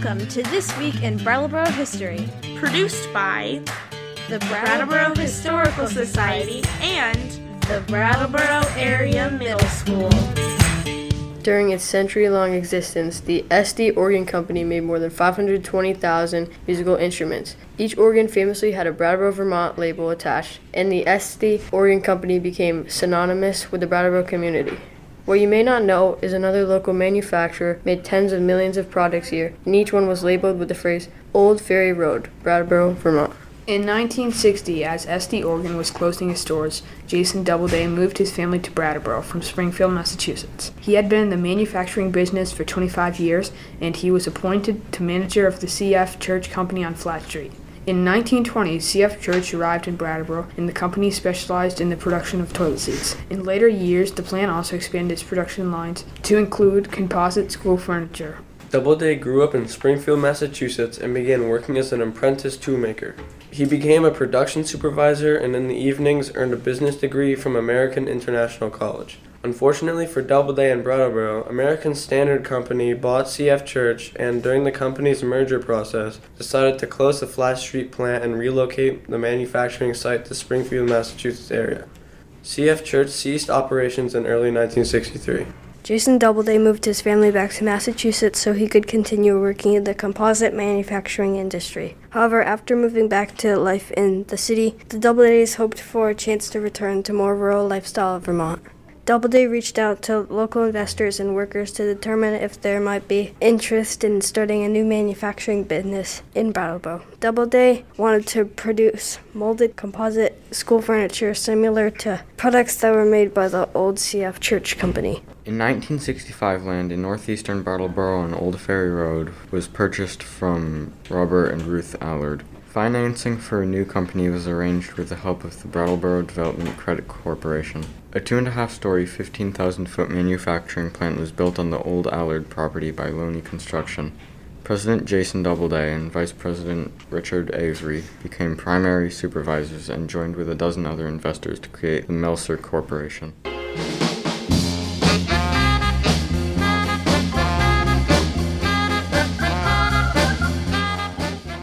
Welcome to This Week in Brattleboro History, produced by the Brattleboro Historical Society and the Brattleboro Area Middle School. During its century long existence, the Estey Organ Company made more than 520,000 musical instruments. Each organ famously had a Brattleboro, Vermont label attached, and the Estey Organ Company became synonymous with the Brattleboro community. What you may not know is another local manufacturer made tens of millions of products here, and each one was labeled with the phrase Old Ferry Road, Brattleboro, Vermont. In 1960, as Estey Organ was closing its doors, Jason Doubleday moved his family to Brattleboro from Springfield, Massachusetts. He had been in the manufacturing business for 25 years, and he was appointed to manager of the CF Church Company on Flat Street. In 1920, CF Church arrived in Brattleboro, and the company specialized in the production of toilet seats. In later years, the plant also expanded its production lines to include composite school furniture. Doubleday grew up in Springfield, Massachusetts, and began working as an apprentice toolmaker. He became a production supervisor and in the evenings earned a business degree from American International College. Unfortunately for Doubleday and Brattleboro, American Standard Company bought CF Church and, during the company's merger process, decided to close the Flat Street plant and relocate the manufacturing site to Springfield, Massachusetts area. CF Church ceased operations in early 1963. Jason Doubleday moved his family back to Massachusetts so he could continue working in the composite manufacturing industry. However, after moving back to life in the city, the Doubledays hoped for a chance to return to more rural lifestyle of Vermont. Doubleday reached out to local investors and workers to determine if there might be interest in starting a new manufacturing business in Brattleboro. Doubleday wanted to produce molded composite school furniture similar to products that were made by the old CF Church Company. In 1965, land in northeastern Brattleboro on Old Ferry Road was purchased from Robert and Ruth Allard. Financing for a new company was arranged with the help of the Brattleboro Development Credit Corporation. A two and a half story, 15,000 foot manufacturing plant was built on the old Allard property by Loney Construction. President Jason Doubleday and Vice President Richard Avery became primary supervisors and joined with a dozen other investors to create the Melsur Corporation.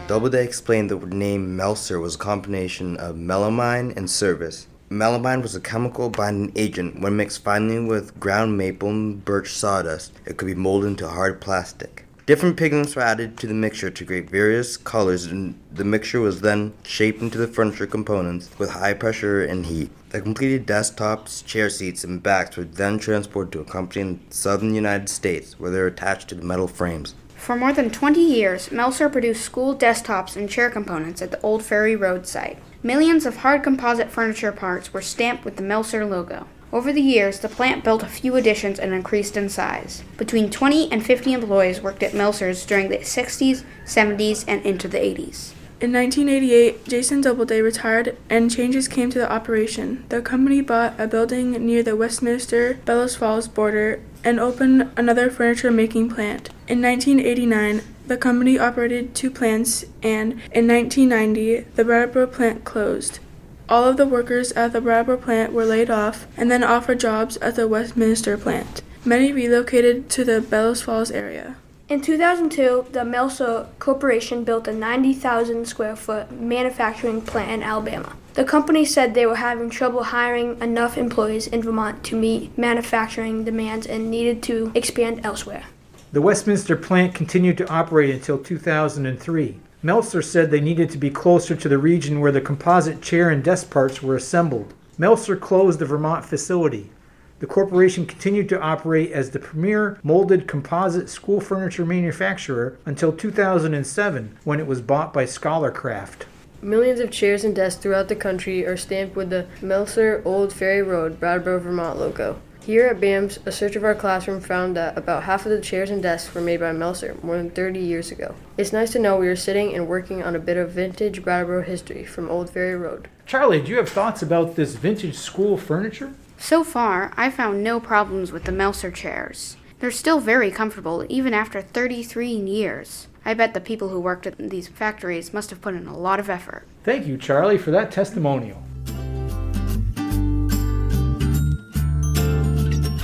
Doubleday explained the name Melsur was a combination of melamine and service. Melamine was a chemical binding agent. When mixed finely with ground maple and birch sawdust, it could be molded into hard plastic. Different pigments were added to the mixture to create various colors, and the mixture was then shaped into the furniture components with high pressure and heat. The completed desktops, chair seats, and backs were then transported to a company in southern United States where they were attached to the metal frames. For more than 20 years, Melsur produced school desktops and chair components at the Old Ferry Road site. Millions of hard composite furniture parts were stamped with the Melsur logo. Over the years, the plant built a few additions and increased in size. Between 20 and 50 employees worked at Melsur's during the 60s, 70s, and into the 80s. In 1988, Jason Doubleday retired and changes came to the operation. The company bought a building near the Westminster Bellows Falls border and opened another furniture making plant. In 1989, the company operated two plants, and in 1990, the Brattleboro plant closed. All of the workers at the Brattleboro plant were laid off and then offered jobs at the Westminster plant. Many relocated to the Bellows Falls area. In 2002, the Melsur Corporation built a 90,000 square foot manufacturing plant in Alabama. The company said they were having trouble hiring enough employees in Vermont to meet manufacturing demands and needed to expand elsewhere. The Westminster plant continued to operate until 2003. Melsur said they needed to be closer to the region where the composite chair and desk parts were assembled. Melsur closed the Vermont facility. The corporation continued to operate as the premier molded composite school furniture manufacturer until 2007 when it was bought by Scholarcraft. Millions of chairs and desks throughout the country are stamped with the Melsur Old Ferry Road, Brattleboro, Vermont logo. Here at BAMS, a search of our classroom found that about half of the chairs and desks were made by Melsur more than 30 years ago. It's nice to know we are sitting and working on a bit of vintage Brattleboro history from Old Ferry Road. Charlie, do you have thoughts about this vintage school furniture? So far, I found no problems with the Melsur chairs. They're still very comfortable even after 33 years. I bet the people who worked at these factories must have put in a lot of effort. Thank you, Charlie, for that testimonial.